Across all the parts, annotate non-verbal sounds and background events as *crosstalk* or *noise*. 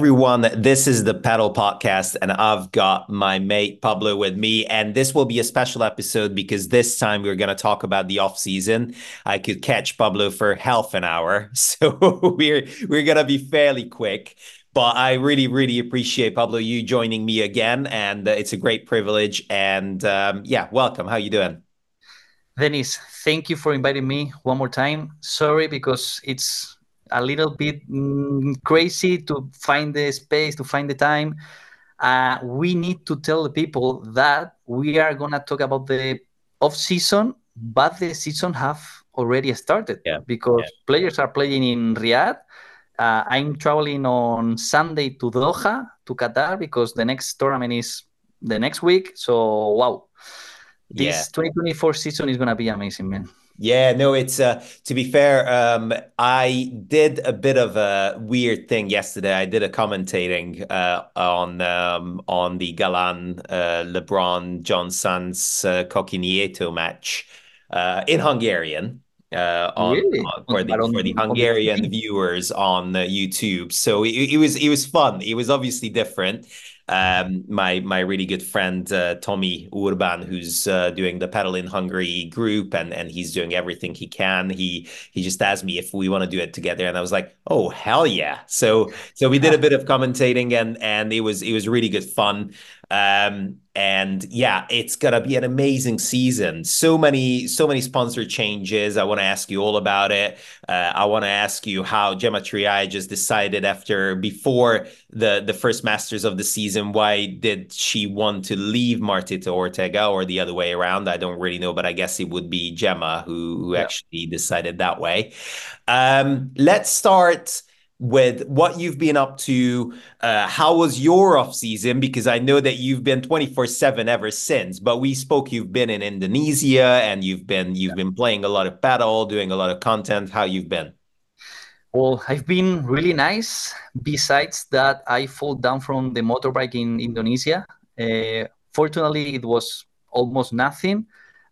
everyone. This is the Pedal Podcast, and I've got my mate Pablo with me. And this will be a special episode because this time we're going to talk about the off season. I could catch Pablo for half an hour, *laughs* so we're we're going to be fairly quick. But I really, really appreciate Pablo you joining me again, and uh, it's a great privilege. And um, yeah, welcome. How you doing? Dennis, thank you for inviting me one more time. Sorry because it's a little bit mm, crazy to find the space, to find the time. Uh, we need to tell the people that we are going to talk about the off season, but the season have already started yeah. because yeah. players are playing in Riyadh. Uh, I'm traveling on Sunday to Doha, to Qatar, because the next tournament is the next week. So, wow, this yeah. 2024 season is going to be amazing, man. Yeah, no, it's uh to be fair, um I did a bit of a weird thing yesterday. I did a commentating uh on um on the Galan uh LeBron Jon Sanz uh, Koki Nieto match uh in Hungarian uh, on, really? on, for the for the Hungarian viewers on uh, YouTube. So it, it was it was fun. It was obviously different um, my my really good friend uh, Tommy Urban, who's uh, doing the Padel in Hungary group, and and he's doing everything he can. He he just asked me if we want to do it together, and I was like, oh hell yeah! So so we did a bit of commentating, and and it was it was really good fun. Um, and yeah, it's gonna be an amazing season. So many, so many sponsor changes. I want to ask you all about it. Uh, I want to ask you how Gemma Triay just decided after before the the first Masters of the season. Why did she want to leave Martita Ortega or the other way around? I don't really know, but I guess it would be Gemma who, who yeah. actually decided that way. Um, let's start with what you've been up to. Uh, how was your off season? Because I know that you've been 24 seven ever since, but we spoke, you've been in Indonesia and you've been, you've yeah. been playing a lot of paddle, doing a lot of content. How you've been? Well, I've been really nice. Besides that, I fall down from the motorbike in Indonesia. Uh, fortunately, it was almost nothing.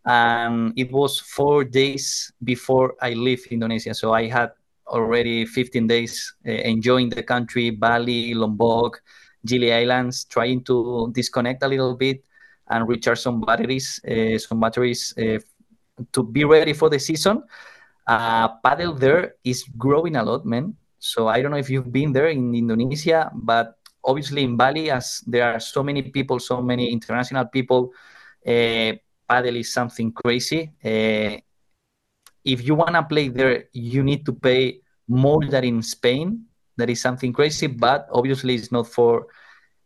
And it was four days before I leave Indonesia. So I had already 15 days uh, enjoying the country, Bali, Lombok, Gili Islands, trying to disconnect a little bit and recharge some batteries, uh, some batteries uh, to be ready for the season. Uh, padel there is growing a lot, man. So I don't know if you've been there in Indonesia, but obviously in Bali, as there are so many people, so many international people, padel is something crazy. Uh, if you want to play there, you need to pay more than in Spain. That is something crazy, but obviously it's not for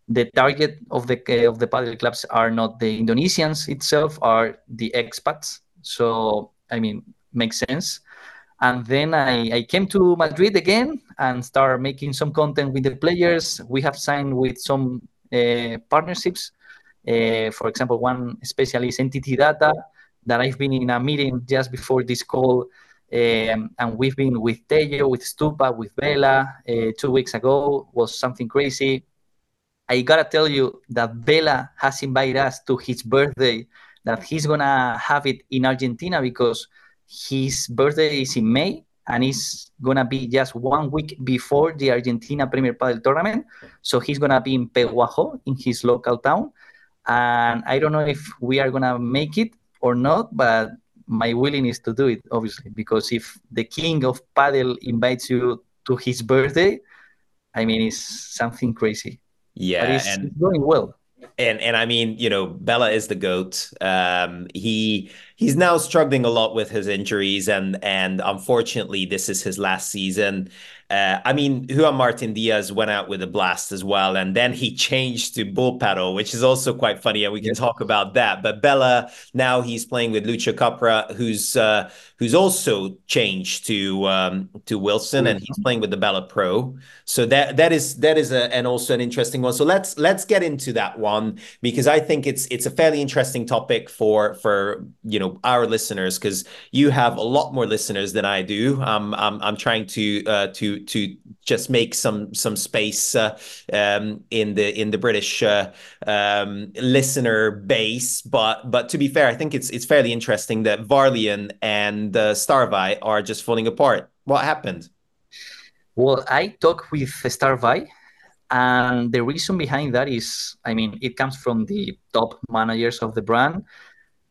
the target of the of the padel clubs are not the Indonesians itself, are the expats. So I mean, makes sense. And then I, I came to Madrid again and start making some content with the players. We have signed with some uh, partnerships. Uh, for example, one specialist entity data that I've been in a meeting just before this call, um, and we've been with Tello, with Stupa, with Bela uh, two weeks ago was something crazy. I gotta tell you that Bela has invited us to his birthday, that he's gonna have it in Argentina because his birthday is in May and it's gonna be just one week before the Argentina Premier Padel Tournament. So he's gonna be in Pehuajó in his local town, and I don't know if we are gonna make it or not, but my willingness to do it, obviously, because if the king of padel invites you to his birthday, I mean, it's something crazy. Yeah, but it's, and it's going well. And and I mean, you know, Bela is the goat. Um, he he's now struggling a lot with his injuries, and and unfortunately, this is his last season. Uh, I mean, Juan Martin Diaz went out with a blast as well, and then he changed to Bullpadel, which is also quite funny, and we can yes. talk about that. But Bela now he's playing with Lucio Capra, who's uh, who's also changed to um, to Wilson, and he's playing with the Bela Pro. So that that is that is a, and also an interesting one. So let's let's get into that one because I think it's it's a fairly interesting topic for for you know our listeners because you have a lot more listeners than I do. Um, I'm I'm trying to uh, to to just make some some space uh, um, in the in the British uh, um, listener base. But but to be fair, I think it's it's fairly interesting that Varlion and uh, StarVie are just falling apart. What happened? Well, I talked with StarVie, And the reason behind that is, I mean, it comes from the top managers of the brand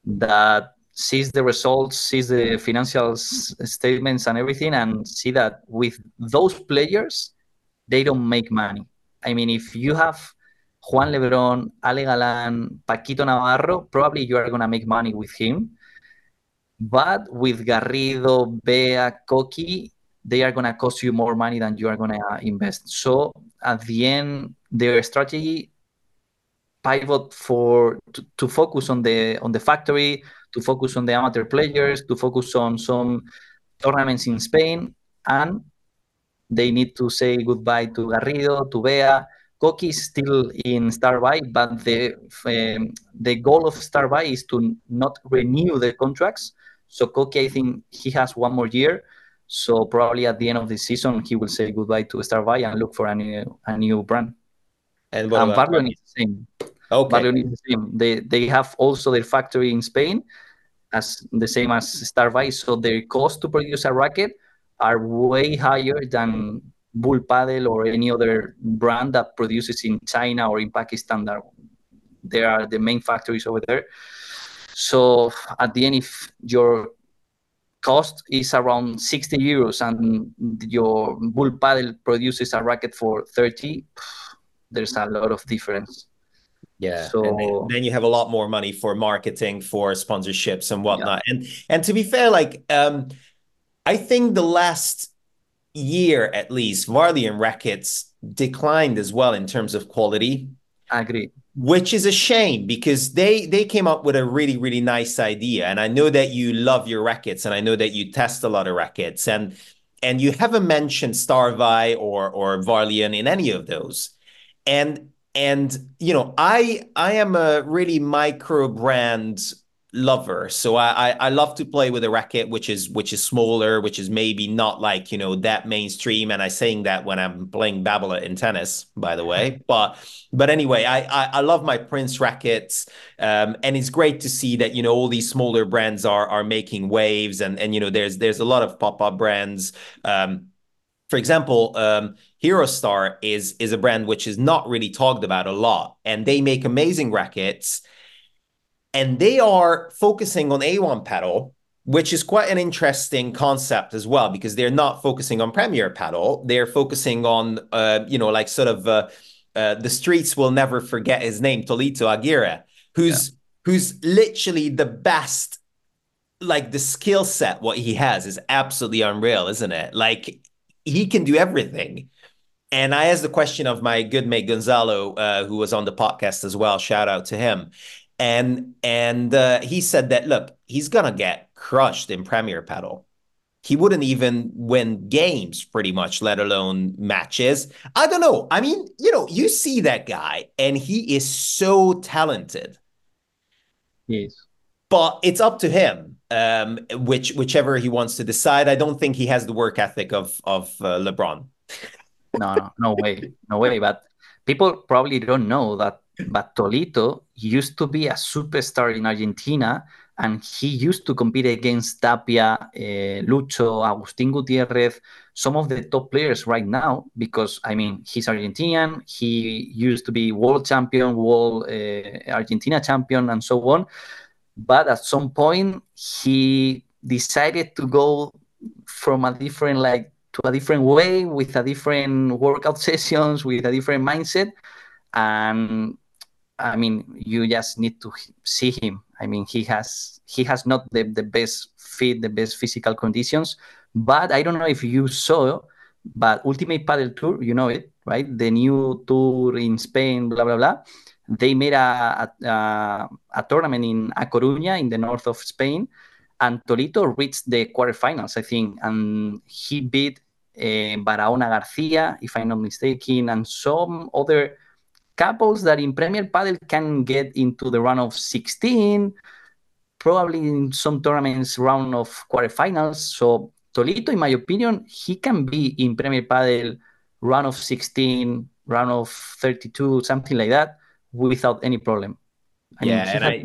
that sees the results, sees the financial statements and everything, and see that with those players, they don't make money. I mean, if you have Juan Lebron, Ale Galan, Paquito Navarro, probably you are going to make money with him. But with Garrido, Bea, Koki, they are going to cost you more money than you are going to invest. So at the end, their strategy pivot for to, to focus on the on the factory, to focus on the amateur players, to focus on some tournaments in Spain, and they need to say goodbye to Garrido, to Bea. Koki is still in StarVie, but the um, the goal of StarVie is to not renew the contracts. So Koki, I think he has one more year. So probably at the end of the season, he will say goodbye to StarVie and look for a new a new brand. And and is the same. Okay. The same. They they have also their factory in Spain, as the same as StarVie. So their cost to produce a racket are way higher than Bullpadel or any other brand that produces in China or in Pakistan. That there are the main factories over there. So at the end, if your cost is around 60 euros and your Bullpadel produces a racket for 30, there's a lot of difference. Yeah. So- and then, then you have a lot more money for marketing, for sponsorships and whatnot. And and to be fair, like um I think the last year at least, Varlion rackets declined as well in terms of quality, I agree. which is a shame because they they came up with a really, really nice idea. And I know that you love your rackets and I know that you test a lot of rackets and and you haven't mentioned StarVie or or Varlion in any of those. And and you know i i am a really micro brand lover. So I, I i love to play with a racket which is which is smaller which is maybe not like you know that mainstream. And i'm saying that when i'm playing Babolat in tennis by the way. *laughs* But but anyway i i, I love my prince rackets. Um, and it's great to see that you know all these smaller brands are are making waves. And and you know there's there's a lot of pop-up brands. Um, for example, um, Hirostar is is a brand which is not really talked about a lot, and they make amazing rackets, and they are focusing on A1 Padel, which is quite an interesting concept as well because they're not focusing on Premier Padel. they're focusing on uh, you know like sort of uh, uh, the streets will never forget his name, Tolito Aguirre, who's who's literally the best. Like the skill set, what he has is absolutely unreal, isn't it? Like he can do everything. And I asked the question of my good mate Gonzalo, uh, who was on the podcast as well. Shout out to him. And and uh, he said that look, he's gonna get crushed in Premier Padel. He wouldn't even win games, pretty much, let alone matches. I don't know. I mean, you know, you see that guy, and he is so talented. Yes. But it's up to him, um, which whichever he wants to decide. I don't think he has the work ethic of of uh, LeBron. *laughs* No, no, no way, no way. But people probably don't know that. But Tolito used to be a superstar in Argentina, and he used to compete against Tapia, uh, Lucho, Agustin Gutierrez, some of the top players right now. Because I mean, he's Argentinian. He used to be world champion, world uh, Argentina champion, and so on. But at some point, he decided to go from a different like to a different way with a different workout *laughs* sessions with a different mindset. And i mean you just need to see him. I mean he has he has not the, the best fit the best physical conditions but i don't know if you saw but ultimate padel tour you know it right? The new tour in spain blah blah blah. They made a, a, a tournament in a coruña in the north of spain and Tolito reached the quarterfinals, I think, and he beat uh, Barahona Garcia, if I'm not mistaken, and some other couples that in Premier Padel can get into the round of 16, probably in some tournaments round of quarterfinals. So Tolito, in my opinion, he can be in Premier Padel round of 16, round of 32, something like that, without any problem. I Yeah, mean, and I-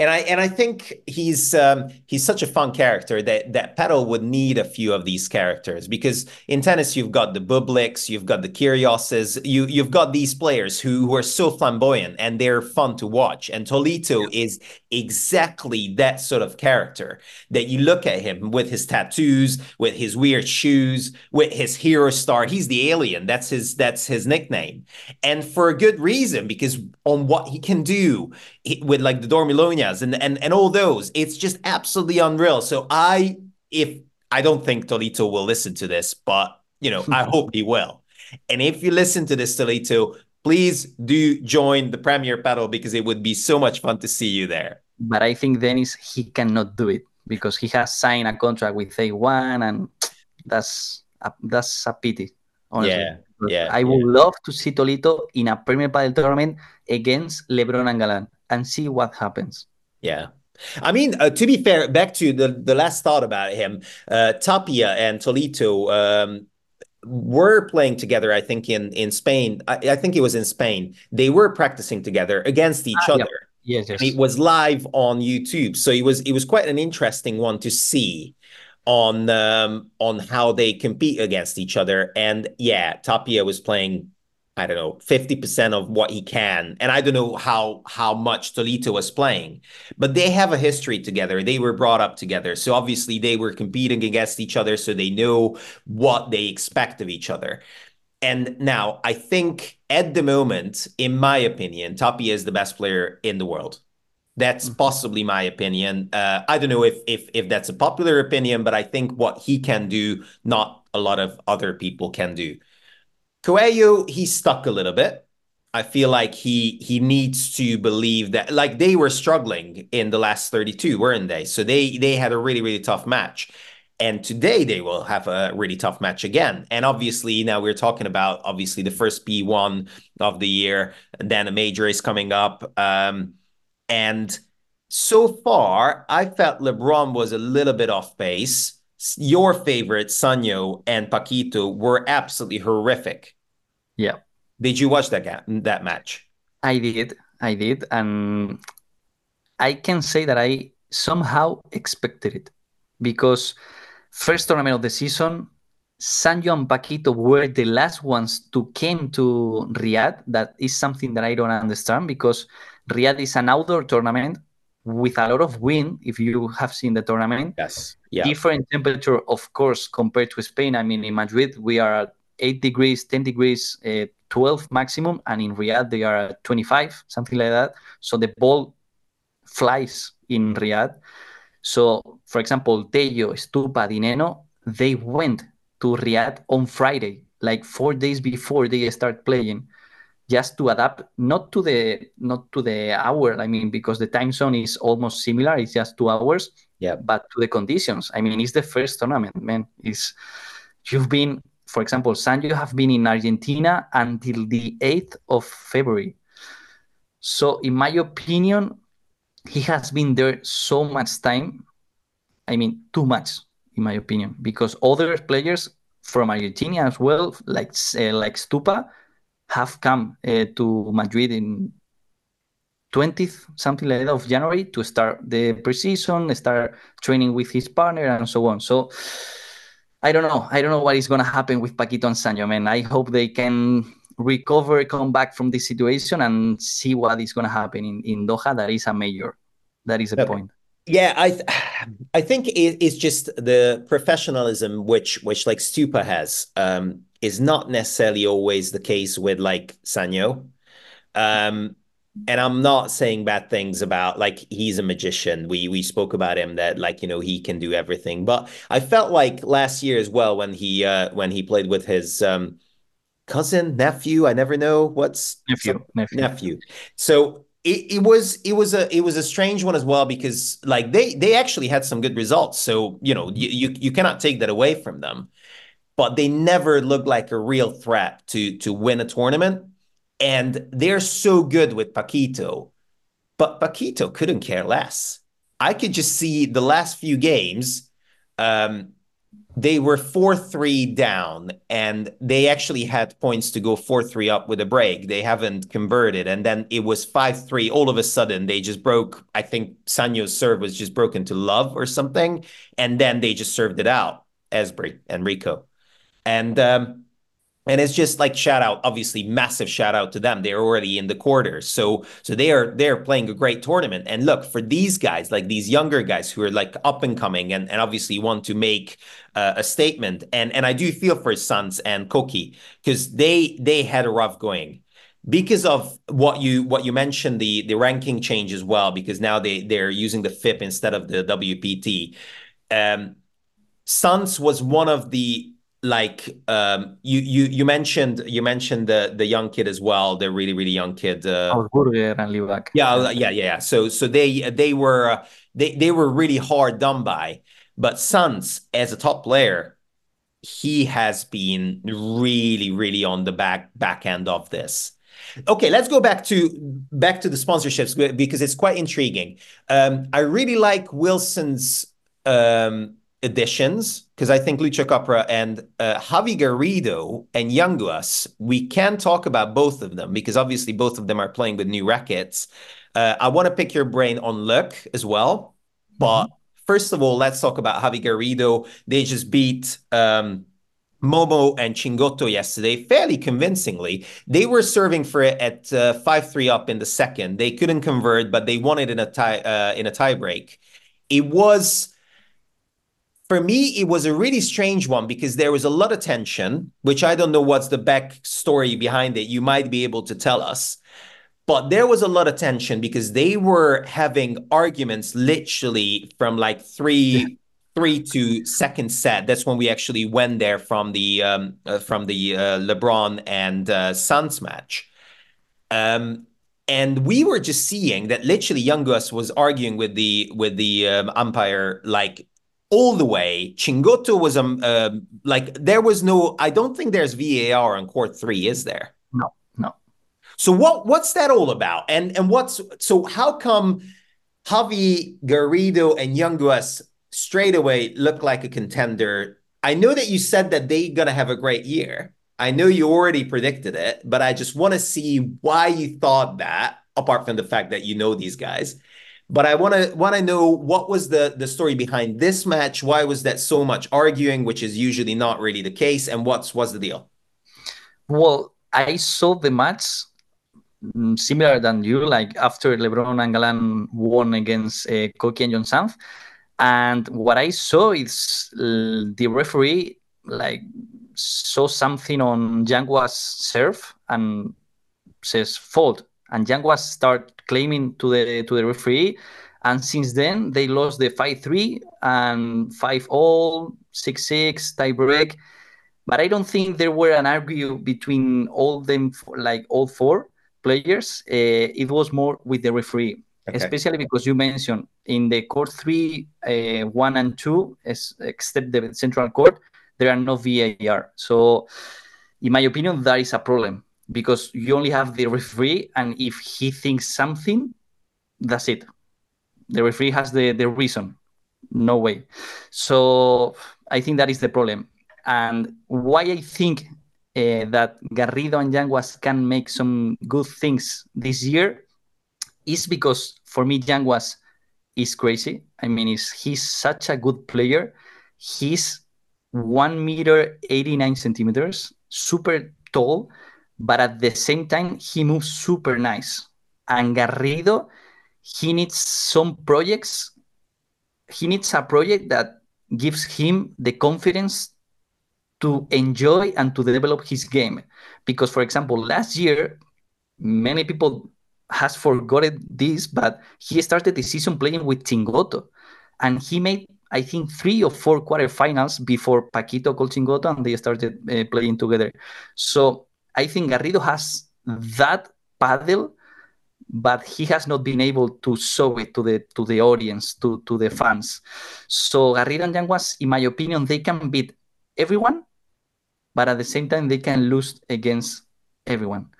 and I and I think he's um, he's such a fun character that that Paddle would need a few of these characters because in tennis you've got the Bubliks, you've got the Kyrgioses, you you've got these players who, who are so flamboyant and they're fun to watch. And Tolito yeah. is exactly that sort of character that you look at him with his tattoos, with his weird shoes, with his Hirostar. He's the alien. That's his that's his nickname, and for a good reason because on what he can do with like the And, and, and all those. It's just absolutely unreal. So I, if I don't think Tolito will listen to this, but you know, I *laughs* hope he will. And if you listen to this, Tolito, please do join the Premier Padel because it would be so much fun to see you there. But I think Dennis, he cannot do it because he has signed a contract with A1 and that's a, that's a pity. Honestly. Yeah. Yeah, I would yeah. love to see Tolito in a Premier Padel tournament against LeBron and Galan and see what happens. Yeah. I mean, uh, to be fair, back to the, the last thought about him, uh, Tapia and Tolito um, were playing together, I think, in, in Spain. I, I, think it was in Spain. They were practicing together against each ah, other. Yeah. Yes, yes. it was live on YouTube. So it was it was quite an interesting one to see on um, on how they compete against each other. And yeah, Tapia was playing I don't know, 50% of what he can. And I don't know how how much Tolito was playing, but they have a history together. They were brought up together. So obviously they were competing against each other, so they know what they expect of each other. And now I think at the moment, in my opinion, Tapia is the best player in the world. That's mm-hmm. possibly my opinion. Uh, I don't know if if if that's a popular opinion, but I think what he can do, not a lot of other people can do. Coello, he's stuck a little bit. I feel like he he needs to believe that like they were struggling in the last 32, weren't they? So they they had a really really tough match. And today they will have a really tough match again. And obviously now we're talking about obviously the first P1 of the year, and then a major is coming up. Um, and so far, I felt LeBron was a little bit off base your favorite Sanyo and Paquito were absolutely horrific. Yeah. Did you watch that that match? I did. I did, and I can say that I somehow expected it because first tournament of the season, Sanyo and Paquito were the last ones to came to Riyadh. That is something that I don't understand because Riyadh is an outdoor tournament with a lot of wind. If you have seen the tournament, yes, yeah. different temperature, of course, compared to Spain. I mean, in Madrid we are at eight degrees, ten degrees, uh, twelve maximum, and in Riyadh they are at twenty-five, something like that. So the ball flies in Riyadh. So, for example, Tello, Stupa, Di Nenno, they went to Riyadh on Friday, like four days before they start playing just to adapt not to the not to the hour i mean because the time zone is almost similar it's just two hours yeah. but to the conditions. I mean it's the first tournament man. Is you've been for example sanyo have been in argentina until the 8th of february. So in my opinion he has been there so much time i mean too much in my opinion because other players from argentina as well like uh, like stupa have come uh, to Madrid in 20th, something like that, of January to start the preseason, start training with his partner, and so on. So I don't know. I don't know what is going to happen with Paquito and man. I hope they can recover, come back from this situation, and see what is going to happen in, in Doha. That is a major. That is a okay. point. Yeah, I th- *sighs* I think it, it's just the professionalism which which like Stupa has. Um, is not necessarily always the case with like Sanyo. Um, and I'm not saying bad things about like he's a magician. We we spoke about him that like you know he can do everything. But I felt like last year as well when he uh when he played with his um cousin nephew. I never know what's nephew nephew. nephew. So it, it was it was a it was a strange one as well because like they they actually had some good results. So you know you you, you cannot take that away from them but they never look like a real threat to to win a tournament. And they're so good with Paquito, but Paquito couldn't care less. I could just see the last few games. Um, they were 4-3 down and they actually had points to go 4-3 up with a break. They haven't converted. And then it was 5-3. All of a sudden, they just broke. I think Sanyo's serve was just broken to love or something. And then they just served it out, Esbri and Rico. And um, and it's just like shout out obviously massive shout out to them. They're already in the quarters. So so they are they're playing a great tournament. And look for these guys like these younger guys who are like up and coming and, and obviously want to make uh, a statement. And and i do feel for Sanz and koki because they they had a rough going. Because of what you what you mentioned the the ranking change as well because now they they're using the FIP instead of the WPT um Sanz was one of the like um, you you you mentioned you mentioned the the young kid as well the really really young kid uh, and yeah yeah yeah so so they they were they they were really hard done by. But Sanz as a top player he has been really really on the back back end of this. Okay let's go back to back to the sponsorships because it's quite intriguing. Um, i really like wilson's um, additions because I think Lucho Capra and uh, Javi Garrido and Yanguas, we can talk about both of them because obviously both of them are playing with new rackets. Uh, I want to pick your brain on LOK as well. But mm-hmm. first of all, let's talk about Javi Garrido. They just beat um, Momo and Chingotto yesterday fairly convincingly. They were serving for it at uh, 5 3 up in the second. They couldn't convert, but they won it in a tie uh, in a tie break. It was for me, it was a really strange one because there was a lot of tension, which I don't know what's the backstory behind it. You might be able to tell us. But there was a lot of tension because they were having arguments literally from like three three to second set. That's when we actually went there from the um, uh, from the uh, LeBron and uh, Sanz match. Um, and we were just seeing that literally Yanguas was arguing with the with the um, umpire like all the way. Chingotto was um uh, like there was no. I don't think there's VAR on court three, is there? No, no. So what what's that all about? And and what's so how come Javi Garrido and Yanguas straight away look like a contender? I know that you said that they're gonna have a great year. I know you already predicted it, but I just want to see why you thought that, apart from the fact that you know these guys. But I want to want to know what was the the story behind this match? Why was that so much arguing, which is usually not really the case, and what's was the deal? Well, I saw the match mm, similar than you, like after LeBron and Galan won against uh, Koki and Jon Sanz. And what I saw is the referee like saw something on Yangua's serve and says fault and Yanguas start claiming to the to the referee. And since then, they lost the 5 3 and 5 all, 6 6, tie break. But I don't think there were an argue between all them, like all four players. Uh, it was more with the referee, okay. especially because you mentioned in the court three, uh, one and two, except the central court, there are no VAR. So, in my opinion, that is a problem because you only have the referee, and if he thinks something, that's it. The referee has the, the reason. No way. So I think that is the problem. And why I think uh, that Garrido and Yanguas can make some good things this year is because for me, Yanguas is crazy. I mean, is he's such a good player. He's one meter, 89 centimeters, super tall but at the same time, he moves super nice. And Garrido, he needs some projects. He needs a project that gives him the confidence to enjoy and to develop his game. Because, for example, last year, many people has forgotten this, but he started the season playing with Chingotto, and he made I think three or four quarterfinals before Paquito called Chingotto, and they started uh, playing together. So I think Garrido has that paddle, but he has not been able to show it to the to the audience, to, to the fans. So Garrido and Yanguas, in my opinion, they can beat everyone, but at the same time they can lose against everyone.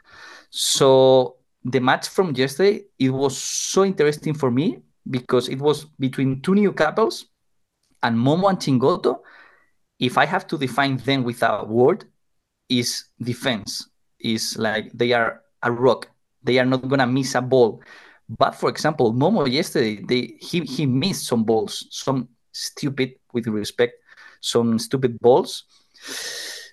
So the match from yesterday, it was so interesting for me because it was between two new couples and Momo and Chingotto. if I have to define them with a word, is defense. Is like they are a rock. They are not gonna miss a ball. But for example, Momo yesterday, they he he missed some balls, some stupid, with respect, some stupid balls.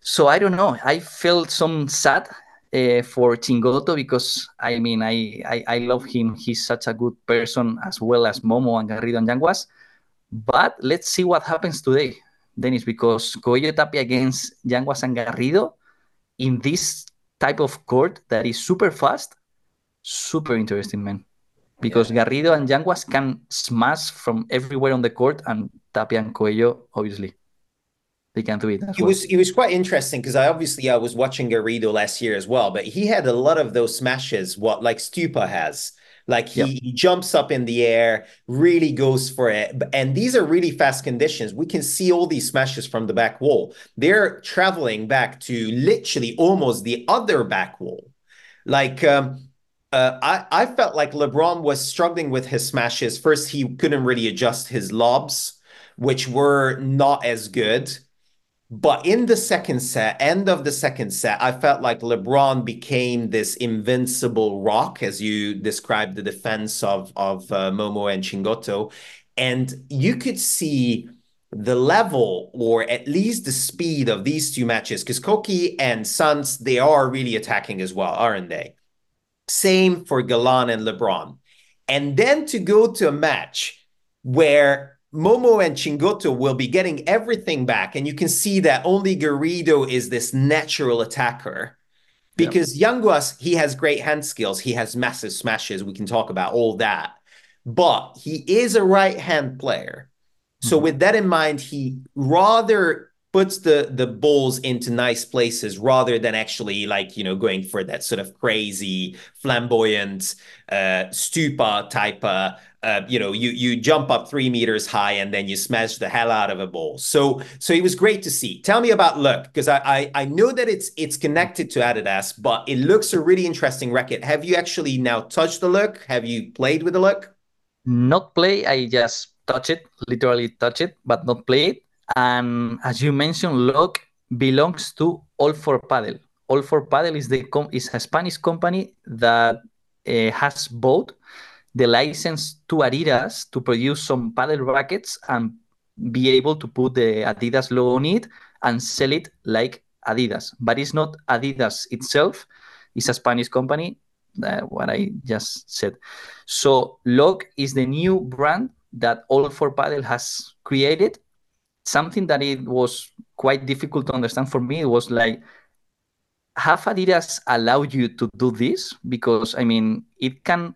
So I don't know. I felt some sad uh, for Chingotto because I mean I, I, I love him. He's such a good person as well as Momo and Garrido and Yanguas. But let's see what happens today, Dennis, because Coello Tapia against Yanguas and Garrido in this type of court that is super fast, super interesting, man. Because yeah. Garrido and Yanguas can smash from everywhere on the court, and Tapia and Coello, obviously they can do it. it well. was it was quite interesting because I obviously I was watching Garrido last year as well, but he had a lot of those smashes, what like Stupa has. Like he, yep. he, jumps up in the air, really goes for it. And these are really fast conditions. We can see all these smashes from the back wall. They're traveling back to literally almost the other back wall. Like um, uh, I, I felt like LeBron was struggling with his smashes. First, he couldn't really adjust his lobs, which were not as good. But in the second set, end of the second set, I felt like LeBron became this invincible rock, as you described the defense of of uh, Momo and Chingotto, and you could see the level or at least the speed of these two matches because Koki and Sanz they are really attacking as well, aren't they? Same for Galan and LeBron, and then to go to a match where Momo and Chingotto will be getting everything back. And you can see that only Garrido is this natural attacker. Because yep. Yanguas, he has great hand skills. He has massive smashes. We can talk about all that. But he is a right hand player. So, mm-hmm. with that in mind, he rather puts the the balls into nice places rather than actually like you know going for that sort of crazy flamboyant uh stupa type uh, uh, you know you you jump up three meters high and then you smash the hell out of a ball so so it was great to see. Tell me about LOK because I, I i know that it's it's connected to adidas but it looks a really interesting racket. Have you actually now touched the LOK have you played with the LOK not play i just touch it literally touch it but not play it and as you mentioned, LOK belongs to All for Padel. All for Padel is the is a Spanish company that uh, has bought the license to Adidas to produce some paddle rackets and be able to put the Adidas logo on it and sell it like Adidas. But it's not Adidas itself; it's a Spanish company. Uh, what I just said. So LOK is the new brand that All for Padel has created something that it was quite difficult to understand for me was like have adidas allowed you to do this? Because i mean it can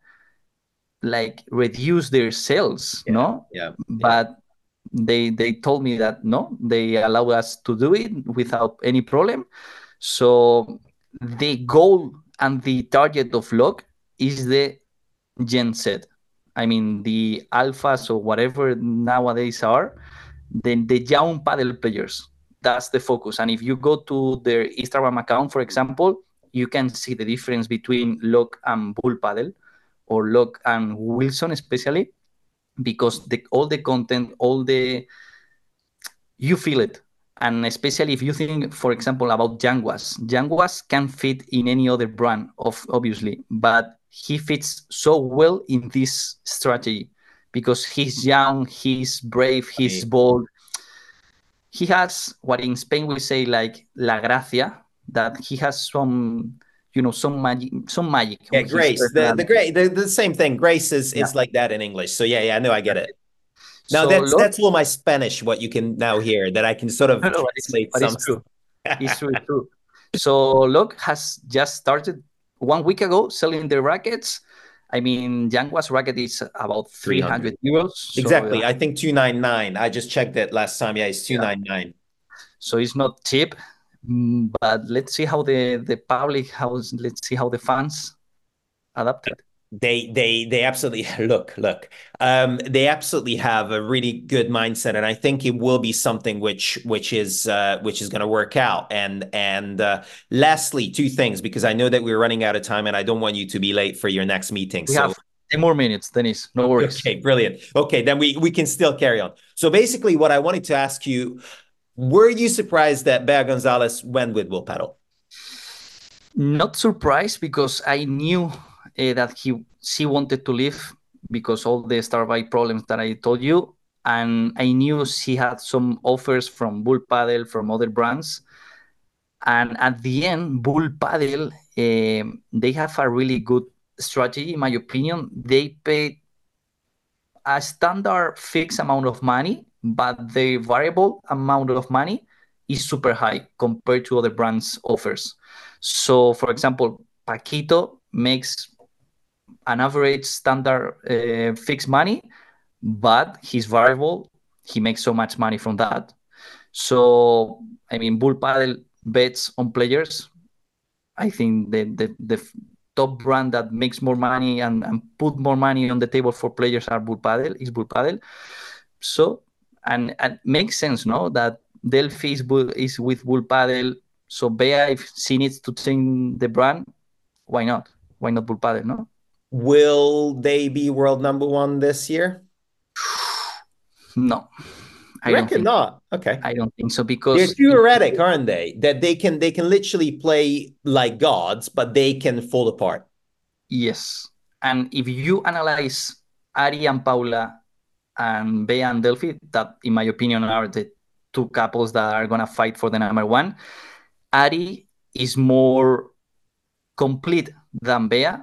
like reduce their sales yeah, no? yeah but yeah. they they told me that no they allow us to do it without any problem. So the goal and the target of LOK is the Gen Z i mean the alphas or whatever nowadays are the, the young paddle players. That's the focus. And if you go to their Instagram account, for example, you can see the difference between LOK and Bull Paddle or LOK and Wilson, especially because the, all the content, all the you feel it. And especially if you think, for example, about Yanguas, Yanguas can fit in any other brand, of obviously, but he fits so well in this strategy because he's young, he's brave, he's bold. He has what in Spain we say like la gracia, that he has some, you know, some magic, some magic. Yeah, grace. The the great the, the same thing. Grace is yeah. is like that in English. So yeah, yeah, no, I get it. Now so that's that's all my Spanish. What you can now hear that I can sort of *laughs* no, translate it's, some. It's true. it's true. true. So LOK has just started one week ago selling the rackets I mean, Yanguas racket is about 300, 300. euros. Exactly. So, uh, I think 299. I just checked it last time. Yeah, it's 299. Yeah. So it's not cheap, mm, but let's see how the, the public, how, let's see how the fans adapt it they they they absolutely *laughs* look look um they absolutely have a really good mindset and i think it will be something which which is uh which is going to work out. And and uh lastly two things because i know that we're running out of time and i don't want you to be late for your next meeting we so have 10 more minutes dennis no worries. Okay brilliant. Okay then we we can still carry on. So basically what i wanted to ask you Were you surprised that Bea Gonzalez went with Bullpadel? Not surprised because I knew uh, that he she wanted to leave because all the Starbite problems that I told you, and I knew she had some offers from Bullpadel from other brands, and at the end, Bull Paddle uh, they have a really good strategy, in my opinion. They paid a standard fixed amount of money, but the variable amount of money is super high compared to other brands' offers. So, for example, Paquito makes an average standard uh, fixed money, but he's variable, he makes so much money from that. So, I mean, Bullpadel bets on players. I think the, the, the top brand that makes more money and, and put more money on the table for players are Bullpadel, is Bullpadel. So, and, and makes sense, no? That Delfi is, is with Bullpadel. So Bea, if she needs to change the brand, why not? Why not Bullpadel, no? Will they be world number one this year? No. I reckon not. Okay. I don't think so because they're too erratic, aren't they? That they can they can literally play like gods, but they can fall apart. Yes. And if you analyze Ari and Paula and Bea and Delfi, that in my opinion are the two couples that are gonna fight for the number one. Ari is more complete than Bea.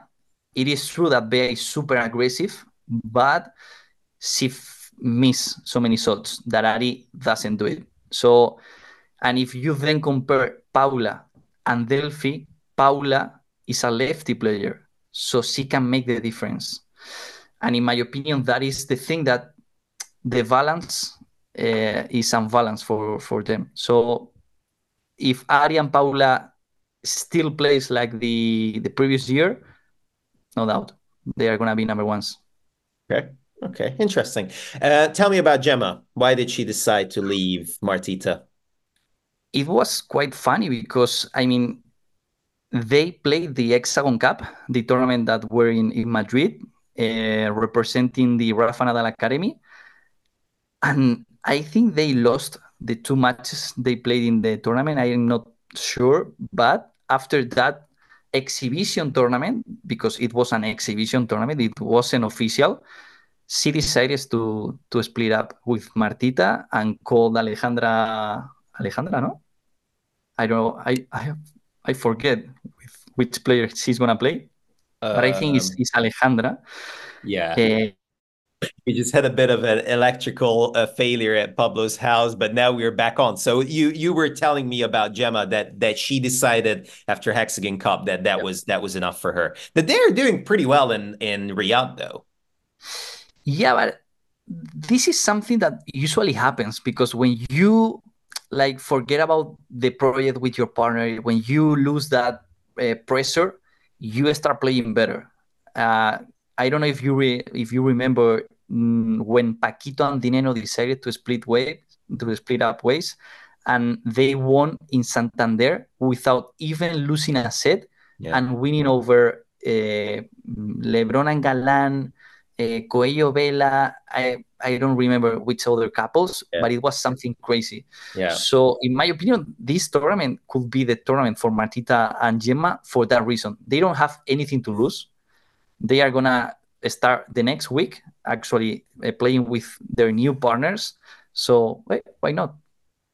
It is true that Bea is super aggressive, but she miss so many shots that Ari doesn't do it. So, and if you then compare Paula and Delfi, Paula is a lefty player, so she can make the difference. And in my opinion, that is the thing that the balance uh, is unbalanced for for them. So, if Ari and Paula still plays like the the previous year, no doubt they are gonna be number ones. Okay. Okay, interesting. Uh, tell me about Gemma. Why did she decide to leave Martita? It was quite funny because, I mean, they played the Hexagon Cup, the tournament that were in, in Madrid, uh, representing the Rafa Nadal Academy. And I think they lost the two matches they played in the tournament. I am not sure. But after that exhibition tournament, because it was an exhibition tournament, it wasn't official she decided to to split up with Martita and called Alejandra Alejandra, no? I don't know. I I I forget which player she's gonna play, um, but I think it's, um, it's Alejandra. Yeah. Uh, we just had a bit of an electrical uh, failure at Pablo's house, but now we're back on. So you you were telling me about Gemma that that she decided after Hexagon Cup that that yeah. was that was enough for her. That they're doing pretty well in in Riyadh though. Yeah, but this is something that usually happens because when you like forget about the project with your partner, when you lose that uh, pressure, you start playing better. Uh, I don't know if you re- if you remember mm, when Paquito and Di Nenno decided to split ways, to split up ways, and they won in Santander without even losing a set yeah. and winning over uh, Lebron and Galan, uh, Coello Bela. I I don't remember which other couples, yeah. but it was something crazy. Yeah. So in my opinion, this tournament could be the tournament for Martita and Gemma for that reason. They don't have anything to lose. They are gonna start the next week actually uh, playing with their new partners. So wait, why not?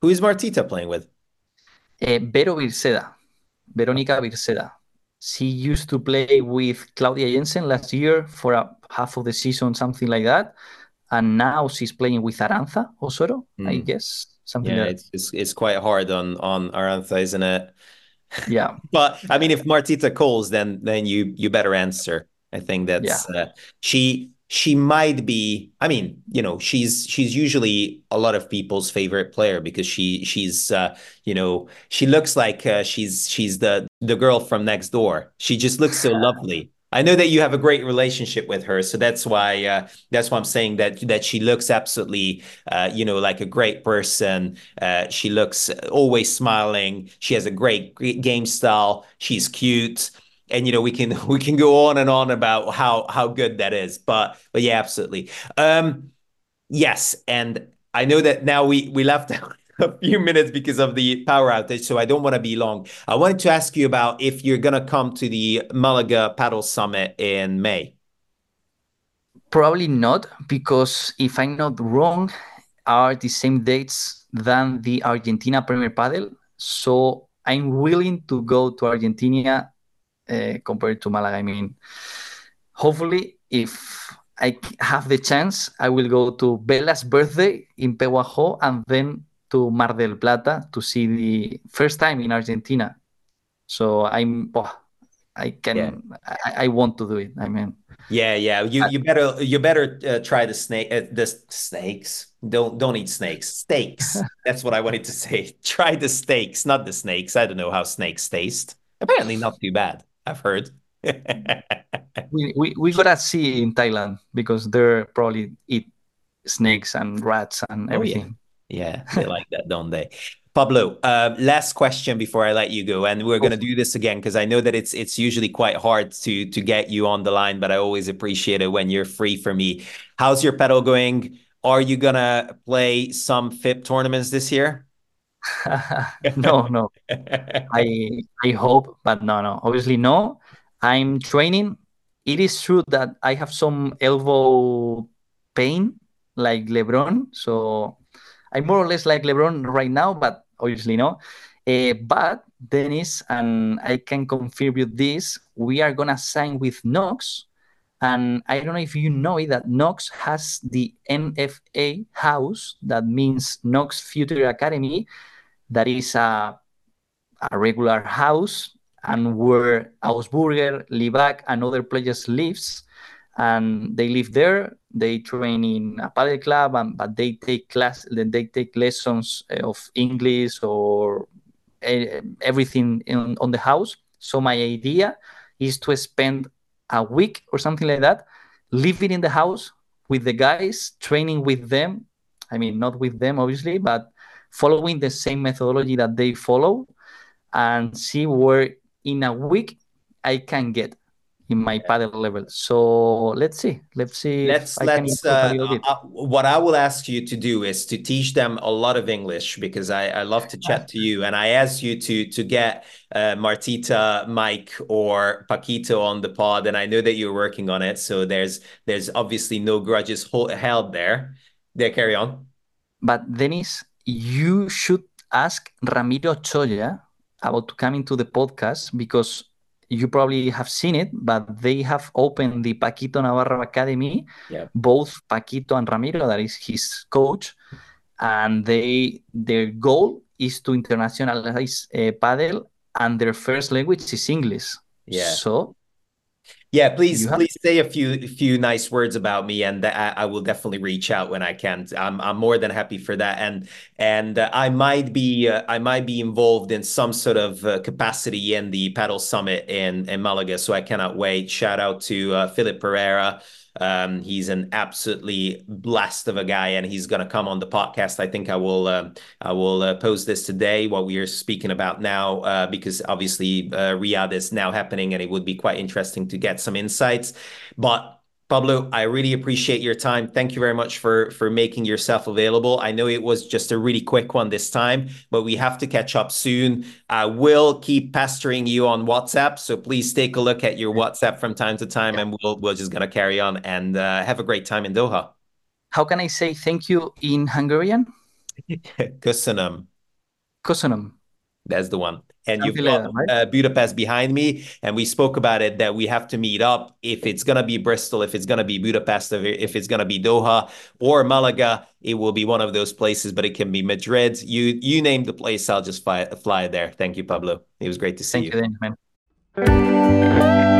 Who is Martita playing with? Uh, Vero Virseda, Veronica Virseda. She used to play with Claudia Jensen last year for a half of the season, something like that. And now she's playing with Aranza Osoro, mm. I guess. Something yeah, it's, it's, it's quite hard on on Arantxa, isn't it? Yeah. *laughs* but I mean, if Martita calls, then then you you better answer. I think that's yeah. uh, she she might be i mean you know she's she's usually a lot of people's favorite player because she she's uh you know she looks like uh, she's she's the the girl from next door. She just looks so *laughs* lovely. I know that you have a great relationship with her so that's why uh that's why i'm saying that that she looks absolutely uh you know like a great person. Uh she looks always smiling. She has a great, great game style. She's cute and you know we can *laughs* we can go on and on about how how good that is but but yeah absolutely um yes and i know that now we we left *laughs* a few minutes because of the power outage, so I don't want to be long. I wanted to ask you about if you're going to come to the Malaga Padel Summit in May. Probably not, because if I'm not wrong, are the same dates than the Argentina Premier Padel. So I'm willing to go to Argentina uh, compared to Malaga. I mean, hopefully, if I have the chance, I will go to Bela's birthday in Pehuajó and then to Mar del Plata to see the first time in Argentina. So I'm, oh, I can, yeah. I, I, want to do it. I mean, yeah, yeah. You you better you better uh, try the snake uh, the snakes. Don't don't eat snakes. Steaks. *laughs* That's what I wanted to say. *laughs* Try the steaks, not the snakes. I don't know how snakes taste. Apparently, not too bad. I've heard. we, we we gotta see in Thailand because they're probably eat snakes and rats and everything. Oh, yeah. yeah, they like that, don't they? Pablo, uh, last question before I let you go, and we're going to do this again because I know that it's it's usually quite hard to to get you on the line, but I always appreciate it when you're free for me. How's your padel going? Are you gonna play some FIP tournaments this year? *laughs* no, no. I I hope, but no, no. Obviously, no. I'm training. It is true that I have some elbow pain, like LeBron. So I'm more or less like LeBron right now, but obviously no. Uh, but Dennis, and I can confirm you this, we are gonna sign with Nox, and I don't know if you know it that Nox has the NFA house, that means Nox Future Academy, that is a, a regular house, and where Augsburger, Libaak, and other players lives, and they live there they train in a padel club, and, but they take class, they take lessons eh, of English or eh, everything in, on the house. So my idea is to spend a week or something like that, living in the house with the guys, training with them. I mean, not with them obviously, but following the same methodology that they follow, and see where in a week I can get in my padel level. So let's see. Let's see. Let's let's. Uh, uh, what I will ask you to do is to teach them a lot of English because I, I love to chat to you, and I ask you to to get uh, Martita, Mike, or Paquito on the pod, and I know that you're working on it. So there's there's obviously no grudges held there. There, carry on. But Dennis, you should ask Ramiro Choya about coming to the podcast because you probably have seen it, but they have opened the Paquito Navarro Academy. Yeah. Both Paquito and Ramiro, that is his coach, and they their goal is to internationalize uh, padel, and their first language is English. Yeah. So yeah, please, please say a few few nice words about me, and I, I, will definitely reach out when I can. I'm I'm more than happy for that, and and uh, I might be uh, I might be involved in some sort of uh, capacity in the Padel Summit in in Malaga, so I cannot wait. Shout out to uh, Philip Pereira. Um, he's an absolutely blast of a guy, and he's going to come on the podcast. I think I will uh, I will uh, post this today, what we are speaking about now, uh, because obviously uh, Riyadh is now happening, and it would be quite interesting to get some insights. But Pablo, I really appreciate your time. Thank you very much for for making yourself available. I know it was just a really quick one this time, but we have to catch up soon. I will keep pestering you on WhatsApp, so please take a look at your WhatsApp from time to time, and we'll we're just gonna carry on and uh, have a great time in Doha. How can I say thank you in Hungarian? *laughs* Köszönöm. Köszönöm. That's the one and you've got uh, Budapest behind me. And we spoke about it that we have to meet up. If it's going to be Bristol, if it's going to be Budapest, if it's going to be Doha or Malaga, it will be one of those places, but it can be Madrid. You you name the place, I'll just fly, fly there. Thank you, Pablo. It was great to see Thank you. you